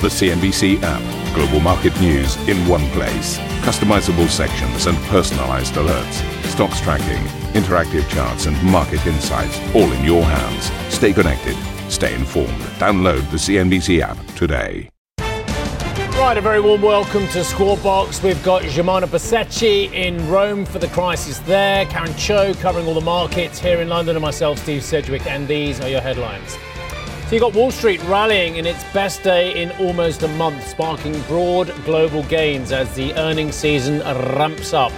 The CNBC app. Global market news in one place. Customizable sections and personalized alerts. Stocks tracking, interactive charts, and market insights all in your hands. Stay connected. Stay informed. Download the CNBC app today. Right, a very warm welcome to Squawk Box. We've got Germana Pesacetti in Rome for the crisis there, Karen Tso covering all the markets here in London, and myself, Steve Sedgwick, and these are your headlines. So you got Wall Street rallying in its best day in almost a month, sparking broad global gains as the earnings season ramps up.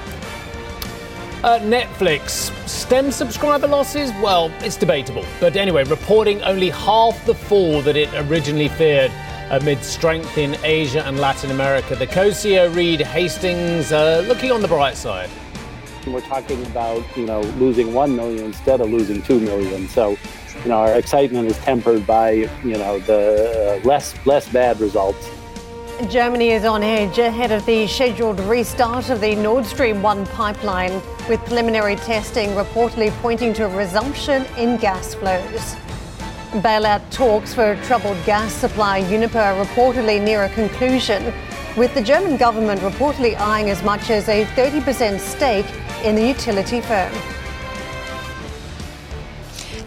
Uh, Netflix, stem subscriber losses? Well, it's debatable. But anyway, reporting only half the fall that it originally feared amid strength in Asia and Latin America. The co CEO Reed Hastings uh, looking on the bright side. We're talking about, you know, losing 1 million instead of losing 2 million. So you know, our excitement is tempered by, you know, the uh, less less bad results. Germany is on edge ahead of the scheduled restart of the Nord Stream 1 pipeline, with preliminary testing reportedly pointing to a resumption in gas flows. Bailout talks for troubled gas supply Uniper reportedly near a conclusion, with the German government reportedly eyeing as much as a 30% stake in the utility firm.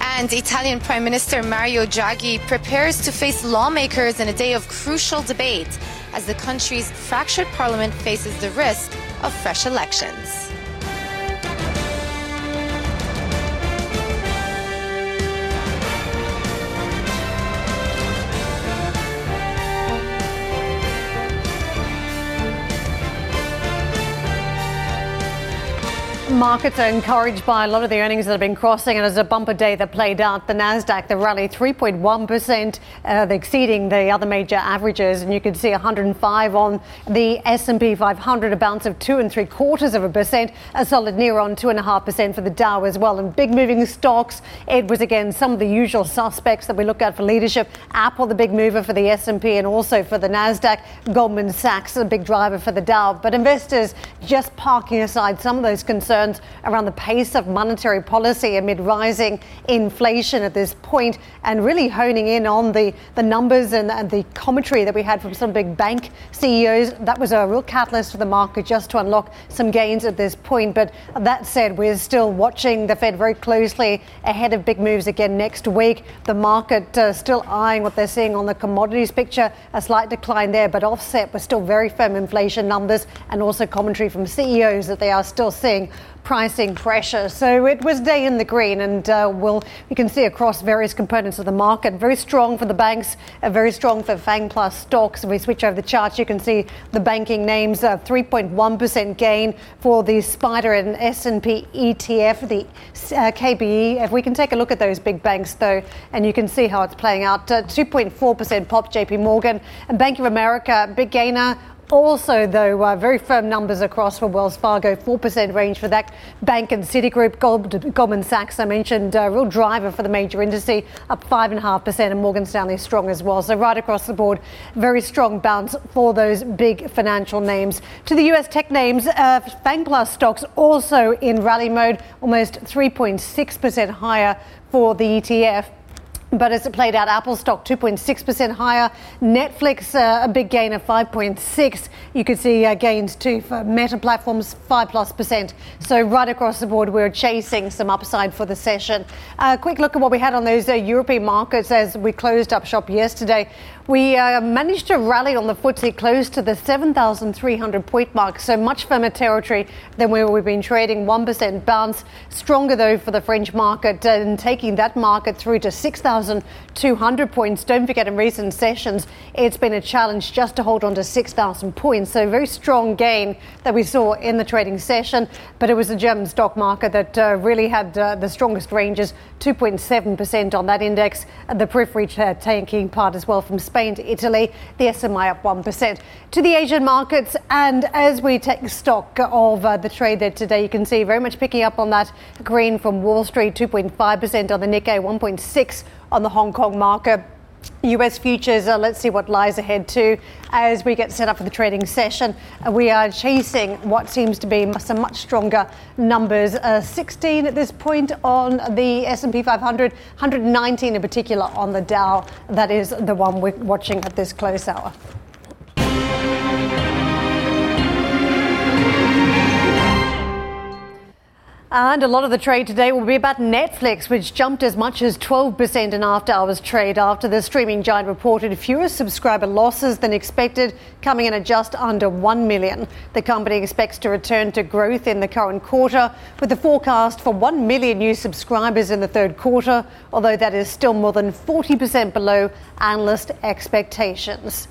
And Italian Prime Minister Mario Draghi prepares to face lawmakers in a day of crucial debate as the country's fractured parliament faces the risk of fresh elections. Markets are encouraged by a lot of the earnings that have been crossing, and as a bumper day that played out, the Nasdaq the rally 3.1 percent, uh, exceeding the other major averages, and you can see 105 on the S&P 500, a bounce of two and three quarters of a percent, a solid near on two and a half percent for the Dow as well. And big moving stocks, it was again some of the usual suspects that we look at for leadership. Apple, the big mover for the S&P, and also for the Nasdaq. Goldman Sachs, a big driver for the Dow. But investors just parking aside some of those concerns concerns around the pace of monetary policy amid rising inflation at this point and really honing in on the, the numbers and, and the commentary that we had from some big bank CEOs. That was a real catalyst for the market just to unlock some gains at this point. But that said, we're still watching the Fed very closely ahead of big moves again next week. The market uh, still eyeing what they're seeing on the commodities picture, a slight decline there, but offset with still very firm inflation numbers and also commentary from CEOs that they are still seeing pricing pressure. So it was day in the green, and uh, we'll, we can see across various components of the market. Very strong for the banks, uh, very strong for FANG Plus stocks. If we switch over the chart, you can see the banking names, uh, 3.1% gain for the SPDR and S&P ETF, the uh, KBE. If we can take a look at those big banks, though, and you can see how it's playing out. 2.4% uh, pop JP Morgan and Bank of America, big gainer also, though, uh, very firm numbers across for Wells Fargo, 4% range for that bank and Citigroup. Gold, Goldman Sachs, I mentioned, uh, real driver for the major industry, up 5.5%, and Morgan Stanley strong as well. So, right across the board, very strong bounce for those big financial names. To the US tech names, uh, stocks also in rally mode, almost 3.6% higher for the ETF. But as it played out, Apple stock 2.6% higher. Netflix, uh, a big gain of 5.6. You could see uh, gains too for Meta platforms, 5 plus percent. So right across the board, we're chasing some upside for the session. A uh, quick look at what we had on those uh, European markets as we closed up shop yesterday. We uh, managed to rally on the FTSE close to the 7,300 point mark, so much firmer territory than where we've been trading. 1% bounce, stronger though for the French market and taking that market through to 6,200 points. Don't forget, in recent sessions, it's been a challenge just to hold on to 6,000 points. So, a very strong gain that we saw in the trading session. But it was the German stock market that uh, really had uh, the strongest ranges 2.7% on that index, and the periphery uh, taking part as well from Spain to Italy, the SMI up 1%. To the Asian markets, and as we take stock of uh, the trade there today, you can see very much picking up on that green from Wall Street, 2.5% on the Nikkei, 1.6 on the Hong Kong market. US futures, uh, let's see what lies ahead too. As we get set up for the trading session, uh, we are chasing what seems to be some much stronger numbers. Uh, 16 at this point on the S&P 500, 119 in particular on the Dow. That is the one we're watching at this close hour. And a lot of the trade today will be about Netflix, which jumped as much as 12% in after hours trade after the streaming giant reported fewer subscriber losses than expected, coming in at just under 1 million. The company expects to return to growth in the current quarter, with the forecast for 1 million new subscribers in the third quarter, although that is still more than 40% below analyst expectations.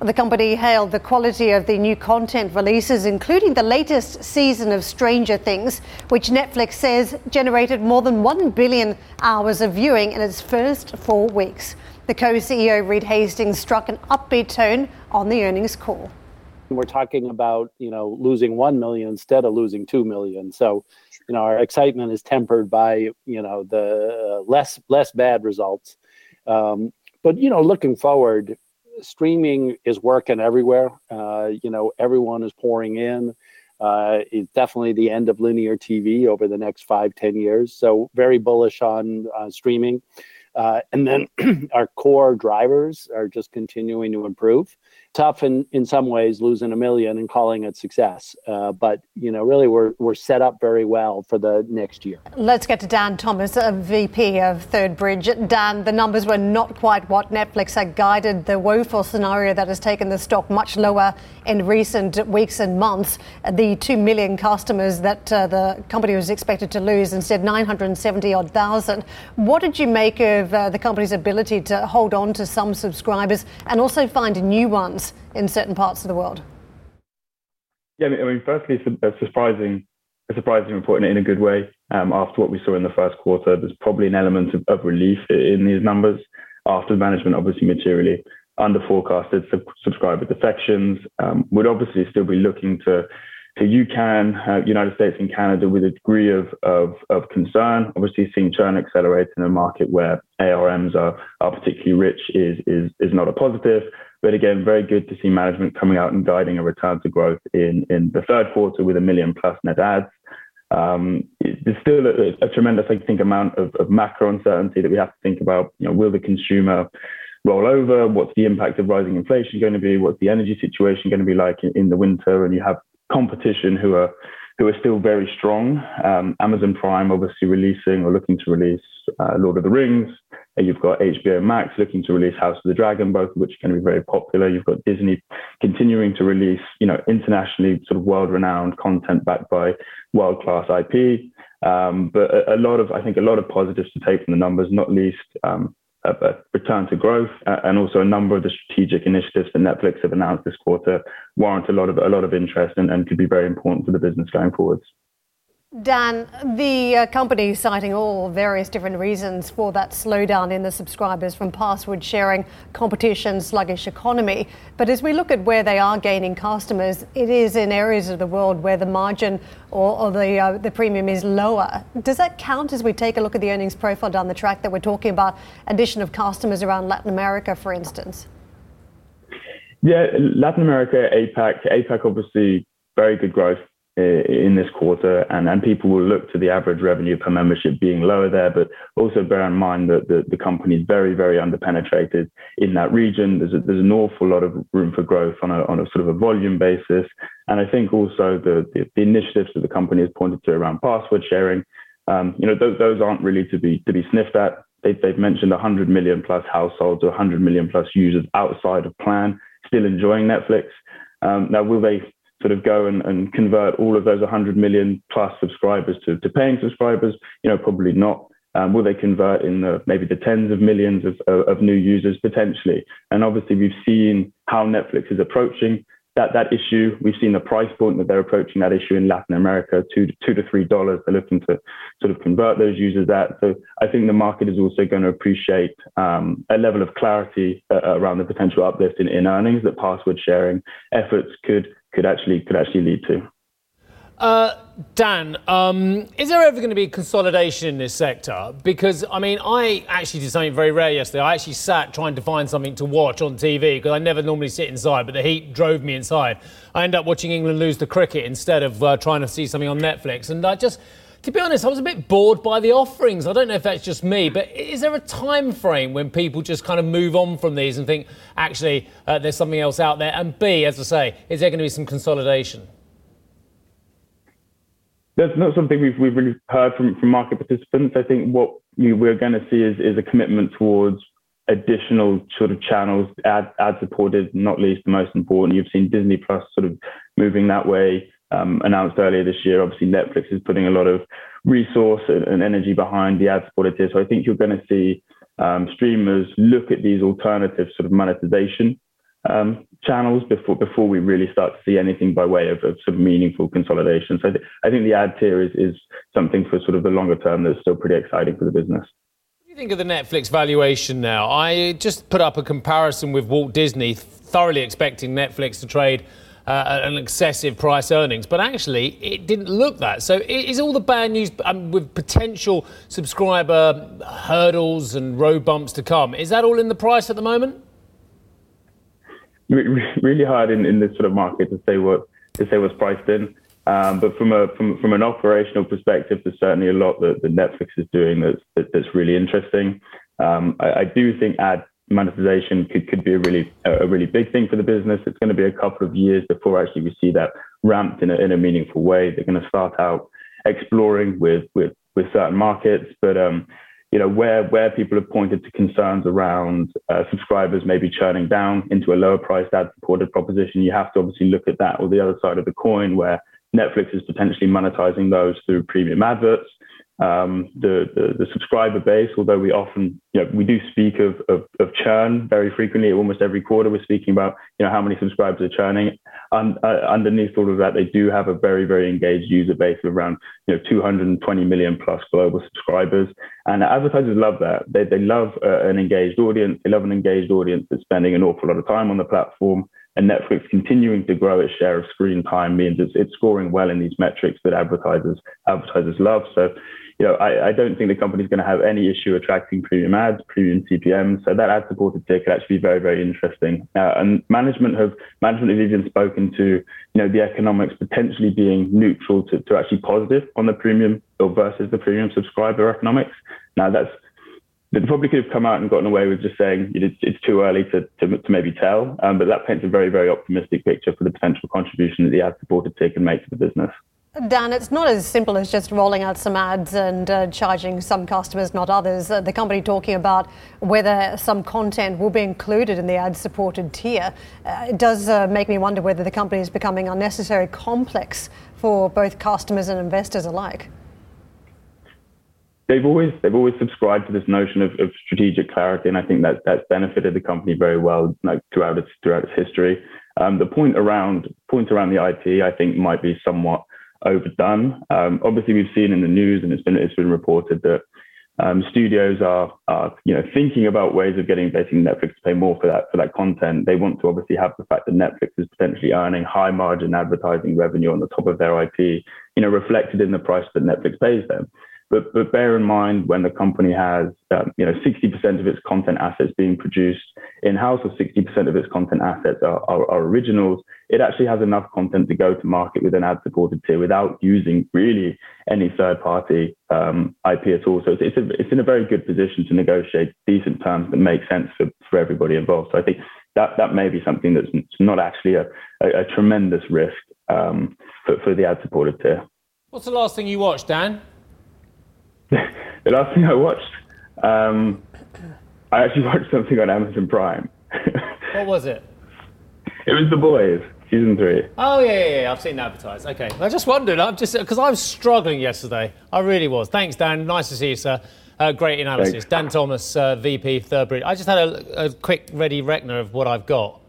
The company hailed the quality of the new content releases, including the latest season of Stranger Things, which Netflix says generated more than 1 billion hours of viewing in its first four weeks. The co CEO, Reed Hastings, struck an upbeat tone on the earnings call. We're talking about, you know, losing 1 million instead of losing 2 million. So, you know, our excitement is tempered by, you know, the less less bad results. Um, but, you know, looking forward, streaming is working everywhere. Uh, you know, everyone is pouring in. Uh, it's definitely the end of linear TV over the next five, ten years. So very bullish on uh, streaming. Uh, and then our core drivers are just continuing to improve tough in, in some ways losing a million and calling it success. Uh, but, you know, really we're, we're set up very well for the next year. Let's get to Dan Thomas, VP of Third Bridge. Dan, the numbers were not quite what Netflix had guided, the woeful scenario that has taken the stock much lower in recent weeks and months. The 2 million customers that uh, the company was expected to lose, instead 970 odd thousand. What did you make of uh, the company's ability to hold on to some subscribers and also find new ones? in certain parts of the world? Yeah, I mean, I mean firstly, it's a, surprising, a surprising report in, a good way. Um, after what we saw in the first quarter, there's probably an element of, of relief in these numbers after management obviously materially under forecasted sub- subscriber defections. Um, would obviously still be looking to to UCAN, uh, United States and Canada with a degree of, of, of concern. Obviously, seeing churn accelerate in a market where ARMs are, are particularly rich is, is, is not a positive. But again, very good to see management coming out and guiding a return to growth in, in the third quarter with a million plus net adds. Um, there's still a, a, tremendous, I think, amount of, of macro uncertainty that we have to think about. You know, will the consumer roll over? What's the impact of rising inflation going to be? What's the energy situation going to be like in, in the winter? And you have competition who are who are still very strong. Um, Amazon Prime obviously releasing or looking to release uh, Lord of the Rings. You've got HBO Max looking to release House of the Dragon, both of which are going to be very popular. You've got Disney continuing to release, you know, internationally sort of world-renowned content backed by world-class IP. Um, but a, a, lot of, I think, a lot of positives to take from the numbers, not least um, a, return to growth, uh, and also a number of the strategic initiatives that Netflix have announced this quarter warrant a lot of a lot of interest and could be very important for the business going forwards. Dan, the uh, company citing all various different reasons for that slowdown in the subscribers from password sharing, competition, sluggish economy. But as we look at where they are gaining customers, it is in areas of the world where the margin or, or the, uh, the premium is lower. Does that count as we take a look at the earnings profile down the track that we're talking about addition of customers around Latin America, for instance? Yeah, Latin America, APAC. APAC obviously very good growth in this quarter, and, and people will look to the average revenue per membership being lower there, but also bear in mind that the, the company is very, very underpenetrated in that region. There's, a, there's an awful lot of room for growth on a, on a sort of a volume basis. And I think also the, the, initiatives that the company has pointed to around password sharing, um, you know, those, those aren't really to be, to be sniffed at. They've, they've mentioned 100 million plus households or 100 million plus users outside of plan still enjoying Netflix. Um, now, will they sort of go and, and convert all of those 100 million plus subscribers to, to paying subscribers? You know, probably not. Um, will they convert in the, maybe the tens of millions of, of, of new users potentially? And obviously, we've seen how Netflix is approaching that that issue. We've seen the price point that they're approaching that issue in Latin America, two to two to three dollars. They're looking to sort of convert those users at. So I think the market is also going to appreciate um, a level of clarity uh, around the potential uplift in, in earnings that password sharing efforts could could actually could actually lead to. Uh, Dan, um, is there ever going to be consolidation in this sector? Because, I mean, I actually did something very rare yesterday. I actually sat trying to find something to watch on TV because I never normally sit inside, but the heat drove me inside. I ended up watching England lose the cricket instead of uh, trying to see something on Netflix. And I just, to be honest, I was a bit bored by the offerings. I don't know if that's just me, but is there a time frame when people just kind of move on from these and think, actually, uh, there's something else out there? And B, as I say, is there going to be some consolidation? that's not something we've we've really heard from from market participants. I think what you, we're going to see is is a commitment towards additional sort of channels, ad ad supported, not least the most important. You've seen Disney Plus sort of moving that way. Um, announced earlier this year. Obviously, Netflix is putting a lot of resource and, energy behind the ad supported tier. So I think you're going to see um, streamers look at these alternative sort of monetization um, channels before before we really start to see anything by way of, of sort of meaningful consolidation. So I, th- I think the ad tier is, is something for sort of the longer term that's still pretty exciting for the business. What do you think of the Netflix valuation now? I just put up a comparison with Walt Disney, thoroughly expecting Netflix to trade uh, an excessive price earnings, but actually it didn't look that. So is all the bad news um, with potential subscriber hurdles and road bumps to come? Is that all in the price at the moment? really hard in, in this sort of market to say what to say what's priced in. Um, but from a from, from an operational perspective, there's certainly a lot that, that Netflix is doing that's that, that's really interesting. Um, I, I, do think ad monetization could, could be a really a really big thing for the business. It's going to be a couple of years before actually we see that ramped in a, in a meaningful way. They're going to start out exploring with with with certain markets, but um, you know, where where people have pointed to concerns around uh, subscribers maybe churning down into a lower priced ad supported proposition, you have to obviously look at that or the other side of the coin where Netflix is potentially monetizing those through premium adverts um, the, the, the subscriber base, although we often, you know, we do speak of, of, of, churn very frequently. Almost every quarter, we're speaking about, you know, how many subscribers are churning. And uh, underneath all of that, they do have a very, very engaged user base of around, you know, 220 million plus global subscribers. And advertisers love that. They, they love uh, an engaged audience. They love an engaged audience that's spending an awful lot of time on the platform. And Netflix continuing to grow its share of screen time means it's, it's scoring well in these metrics that advertisers advertisers love. So you know, I, I don't think the company is going to have any issue attracting premium ads, premium CPMs. So that ad-supported tier could actually be very, very interesting. Uh, and management have management have even spoken to, you know, the economics potentially being neutral to, to actually positive on the premium or versus the premium subscriber economics. Now that's they probably could have come out and gotten away with just saying it's, it's too early to, to, to maybe tell, um, but that paints a very, very optimistic picture for the potential contribution that the ad-supported tier can make to the business. Dan, it's not as simple as just rolling out some ads and uh, charging some customers, not others. Uh, the company talking about whether some content will be included in the ad supported tier. Uh, it does uh, make me wonder whether the company is becoming unnecessarily complex for both customers and investors alike. They've always they've always subscribed to this notion of, of strategic clarity, and I think that that's benefited the company very well like, throughout its throughout its history. Um, the point around point around the IP, I think, might be somewhat overdone. Um, obviously, we've seen in the news, and it's been it's been reported that um, studios are, are you know thinking about ways of getting basically Netflix to pay more for that for that content. They want to obviously have the fact that Netflix is potentially earning high margin advertising revenue on the top of their IP, you know, reflected in the price that Netflix pays them. But, but bear in mind when the company has, um, you know, 60% of its content assets being produced in-house or 60% of its content assets are, are, are, originals, it actually has enough content to go to market with an ad-supported tier without using really any third-party um, IP at all. So it's, it's, a, it's in a very good position to negotiate decent terms that make sense for, for everybody involved. So I think that, that may be something that's not actually a, a, a tremendous risk um, for, for the ad-supported tier. What's the last thing you watched, Dan? the last thing I watched, um, I actually watched something on Amazon Prime. what was it? It was The Boys, season three. Oh yeah, yeah, yeah. I've seen that advertised. Okay, I just wondered. I'm just because I was struggling yesterday. I really was. Thanks, Dan. Nice to see you, sir. Uh, great analysis. Thanks. Dan Thomas, uh, VP Third Bridge. I just had a, a quick ready reckoner of what I've got.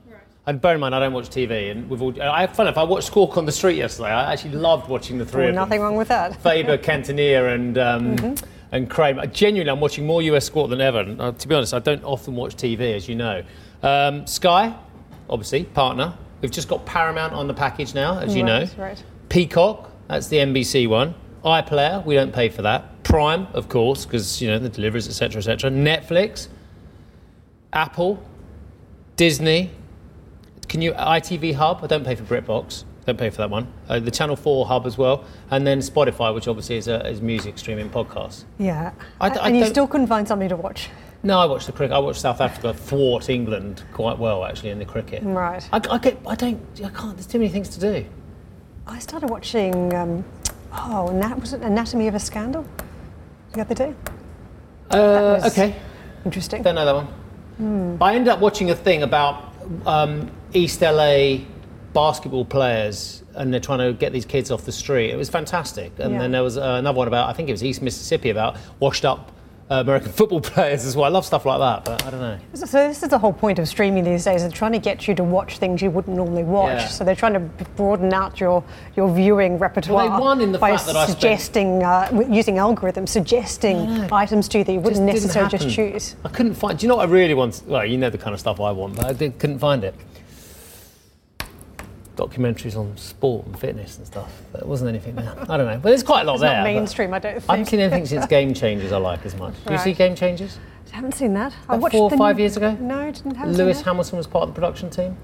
And bear in mind, I don't watch TV, and we've all. I fun. If I watched Squawk on the Street yesterday, I actually loved watching the three of nothing them. wrong with that. Faber, Cantonier, and um, mm-hmm. and Cramer. Genuinely, I'm watching more US Squawk than ever. And, uh, to be honest, I don't often watch TV, as you know. Um, Sky, obviously, partner. We've just got Paramount on the package now, as you right, know. Right. Peacock, That's the NBC one. iPlayer, we don't pay for that. Prime, of course, because you know the deliveries, etc., etc. Netflix, Apple, Disney. Can you ITV Hub? I don't pay for BritBox. Don't pay for that one. Uh, the Channel Four Hub as well, and then Spotify, which obviously is, a, is music streaming podcasts. Yeah. I d- I and you still couldn't find something to watch. No, I watched the cricket. I watched South Africa thwart England quite well actually in the cricket. Right. I, I get. I don't. I can't. There's too many things to do. I started watching, um, oh, Nat, was it Anatomy of a Scandal the other day? Uh, okay. Interesting. Don't know that one. I ended up watching a thing about um, East LA basketball players, and they're trying to get these kids off the street. It was fantastic. And Yeah. then there was uh, another one about, I think it was East Mississippi, about washed up uh, American football players as well. I love stuff like that, but I don't know. So this is the whole point of streaming these days. They're trying to get you to watch things you wouldn't normally watch. Yeah. So they're trying to broaden out your, your viewing repertoire Well, won in the by fact that I spent- suggesting, uh, using algorithms, suggesting items to you that you wouldn't Just necessarily just choose. I couldn't find. Do you know what I really want? Well, you know the kind of stuff I want, but I couldn't find it. Documentaries on sport and fitness and stuff. There wasn't anything there. I don't know, but there's quite a lot It's there. not mainstream, I don't think. I haven't seen anything since Game Changers I like as much. Do you see Game Changers? I haven't seen that. I watched four or five years ago? No, I didn't have Lewis that. Hamilton was part of the production team.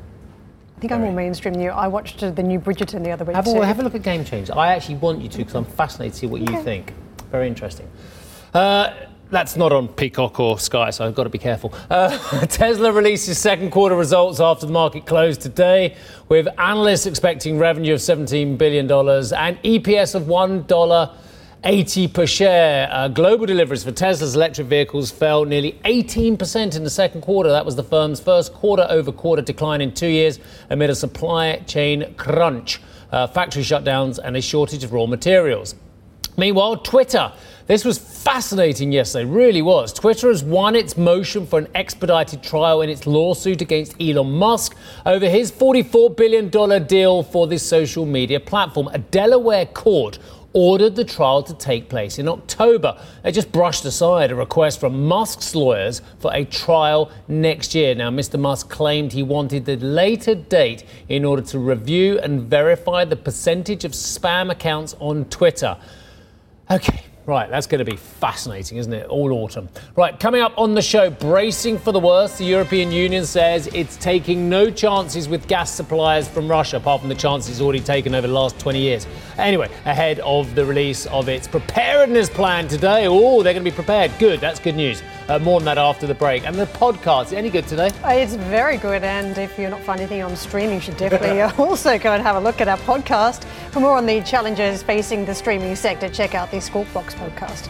I think I'm more mainstream than you. I watched the new Bridgerton the other week Have a, have a look at Game Changers. I actually want you to because I'm fascinated to see what you think. Very interesting. Uh, that's not on Peacock or Sky, so I've got to be careful. Uh, Tesla releases second quarter results after the market closed today, with analysts expecting revenue of $17 billion and EPS of $1.80 per share. Uh, global deliveries for Tesla's electric vehicles fell nearly 18% in the second quarter. That was the firm's first quarter over quarter decline in two years amid a supply chain crunch, uh, factory shutdowns, and a shortage of raw materials. Meanwhile, Twitter. This was fascinating yesterday, really was. Twitter has won its motion for an expedited trial in its lawsuit against Elon Musk over his $44 billion deal for this social media platform. A Delaware court ordered the trial to take place in October. They just brushed aside a request from Musk's lawyers for a trial next year. Now, Mr. Musk claimed he wanted the later date in order to review and verify the percentage of spam accounts on Twitter. Okay, right, that's going to be fascinating, isn't it? All autumn. Right, coming up on the show, bracing for the worst, the European Union says it's taking no chances with gas suppliers from Russia, apart from the chances it's already taken over the last 20 years. Anyway, ahead of the release of its preparedness plan today. Oh, they're going to be prepared. Good, that's good news. Uh, more on that after the break. And the podcast, any good today? Uh, It's very good, and if you're not finding anything on streaming, you should definitely also go and have a look at our podcast. For more on the challenges facing the streaming sector, check out the Squawk Box podcast.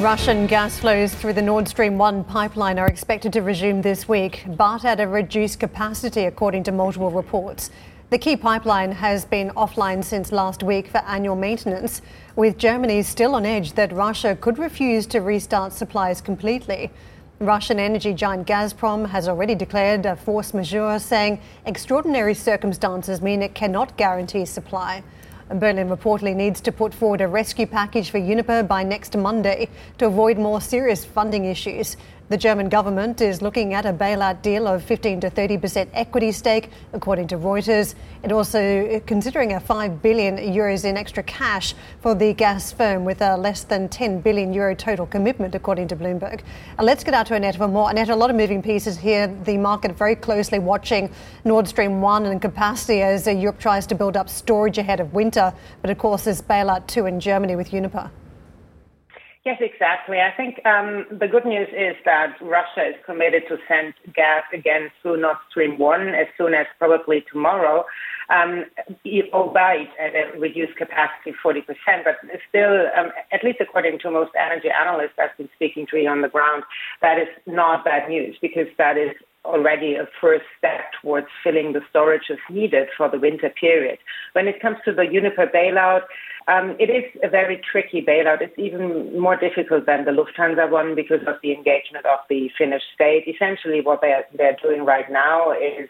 Russian gas flows through the Nord Stream 1 pipeline are expected to resume this week, but at a reduced capacity, according to multiple reports. The key pipeline has been offline since last week for annual maintenance, with Germany still on edge that Russia could refuse to restart supplies completely. Russian energy giant Gazprom has already declared a force majeure, saying extraordinary circumstances mean it cannot guarantee supply. Berlin reportedly needs to put forward a rescue package for Uniper by next Monday to avoid more serious funding issues. The German government is looking at a bailout deal of 15 to 30 percent equity stake, according to Reuters. It also considering a 5 billion euros in extra cash for the gas firm, with a less than 10 billion euro total commitment, according to Bloomberg. Uh, let's get out to Annette for more. Annette, a lot of moving pieces here. The market very closely watching Nord Stream 1 and capacity as uh, Europe tries to build up storage ahead of winter. But of course, there's bailout 2 in Germany with Uniper. Yes, exactly. I think um, the good news is that Russia is committed to send gas again through Nord Stream 1 as soon as probably tomorrow, um, albeit at a reduced capacity 40%. But still, um, at least according to most energy analysts I've been speaking to on the ground, that is not bad news because that is already a first step towards filling the storages needed for the winter period. When it comes to the Uniper bailout, um, it is a very tricky bailout. It's even more difficult than the Lufthansa one because of the engagement of the Finnish state. Essentially, what they're, they're doing right now is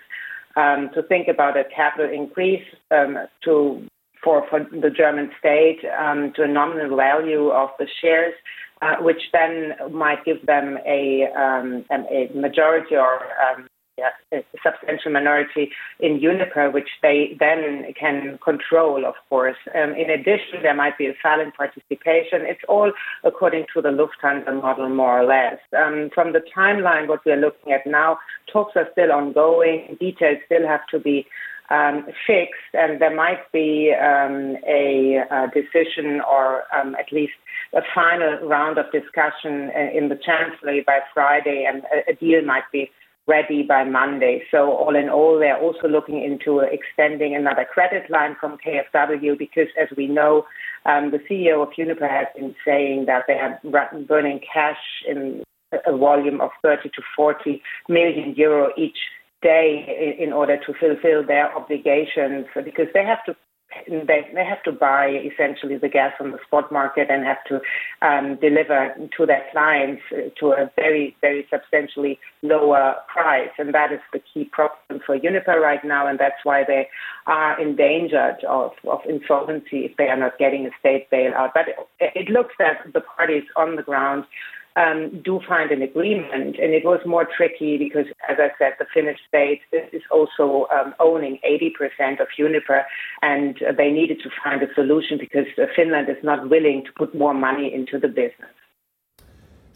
um, to think about a capital increase um, to for, for the German state um, to a nominal value of the shares uh, which then might give them a, um, a majority or um, yeah, a substantial minority in Uniper, which they then can control, of course. Um, in addition, there might be a silent participation. It's all according to the Lufthansa model, more or less. Um, from the timeline, what we're looking at now, talks are still ongoing. Details still have to be um, fixed, and there might be um, a, a, decision or um, at least a final round of discussion uh, in the Chancellery by Friday, and a, deal might be ready by Monday. So, all in all, they're also looking into extending another credit line from KfW because, as we know, um, the CEO of Uniper has been saying that they are burning cash in a volume of 30 to 40 million euro each day in order to fulfill their obligations because they have to they, they have to buy essentially the gas on the spot market and have to um, deliver to their clients to a very, very substantially lower price. And that is the key problem for Uniper right now. And that's why they are endangered of, of insolvency if they are not getting a state bailout. But it, it looks that the parties on the ground um, do find an agreement. And it was more tricky because, as I said, the Finnish state is also um, owning 80% of Uniper, and they needed to find a solution because Finland is not willing to put more money into the business.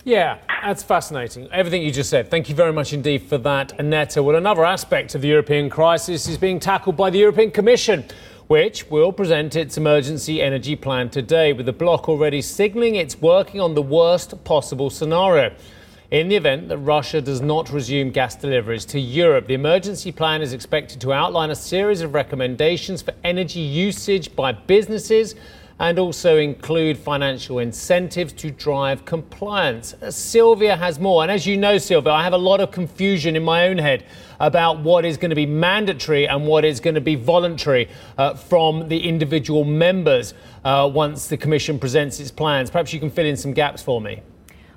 Yeah, that's fascinating. Everything you just said. Thank you very much indeed for that, Annette. Well, another aspect of the European crisis is being tackled by the European Commission which will present its emergency energy plan today, with the bloc already signalling it's working on the worst possible scenario. In the event that Russia does not resume gas deliveries to Europe, the emergency plan is expected to outline a series of recommendations for energy usage by businesses and also include financial incentives to drive compliance. Silvia has more. And as you know, Silvia, I have a lot of confusion in my own head about what is going to be mandatory and what is going to be voluntary uh, from the individual members uh, once the Commission presents its plans. Perhaps you can fill in some gaps for me.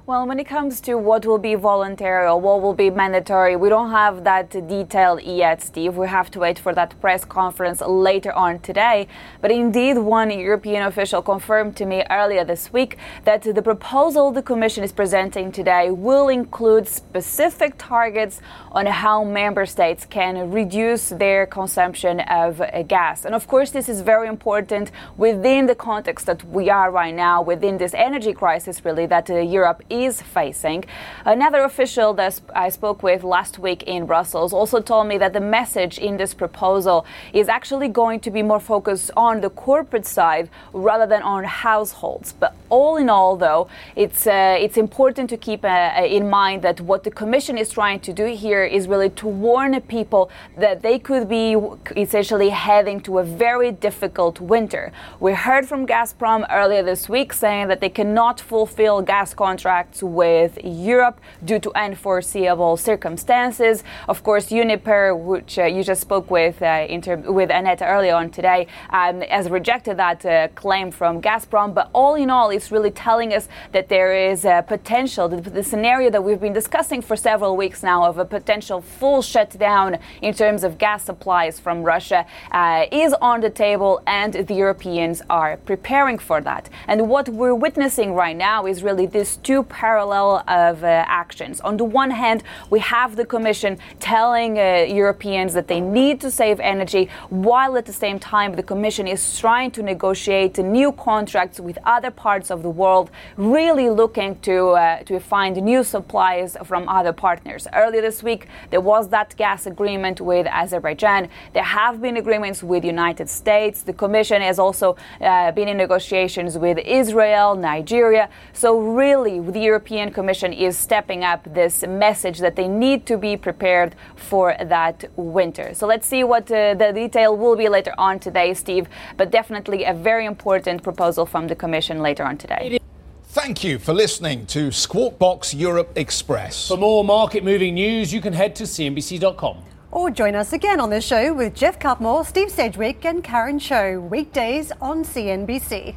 Well, when it comes to what will be voluntary or what will be mandatory, we don't have that detail yet, Steve. We have to wait for that press conference later on today. But indeed, one European official confirmed to me earlier this week that the proposal the Commission is presenting today will include specific targets on how member states can reduce their consumption of gas. And of course, this is very important within the context that we are right now, within this energy crisis, really, that uh, Europe is facing. Another official that I spoke with last week in Brussels also told me that the message in this proposal is actually going to be more focused on the corporate side rather than on households. But all in all, though, it's uh, it's important to keep uh, in mind that what the Commission is trying to do here is really to warn people that they could be essentially heading to a very difficult winter. We heard from Gazprom earlier this week saying that they cannot fulfill gas contracts contracts with Europe due to unforeseeable circumstances. Of course, Uniper, which uh, you just spoke with uh, inter- with Annette earlier on today, um, has rejected that uh, claim from Gazprom. But all in all, it's really telling us that there is a potential, the, the scenario that we've been discussing for several weeks now of a potential full shutdown in terms of gas supplies from Russia uh, is on the table, and the Europeans are preparing for that. And what we're witnessing right now is really these two parallel of uh, actions. On the one hand, we have the Commission telling uh, Europeans that they need to save energy, while at the same time, the Commission is trying to negotiate new contracts with other parts of the world, really looking to, uh, to find new supplies from other partners. Earlier this week, there was that gas agreement with Azerbaijan. There have been agreements with the United States. The Commission has also uh, been in negotiations with Israel, Nigeria. So, really, the European Commission is stepping up this message that they need to be prepared for that winter. So, let's see what uh, the detail will be later on today, Steve. But definitely a very important proposal from the Commission later on today. Thank you for listening to Squawk Box Europe Express. For more market moving news, you can head to CNBC.com. Or join us again on the show with Geoff Cutmore, Steve Sedgwick, and Karen Tso, weekdays on CNBC.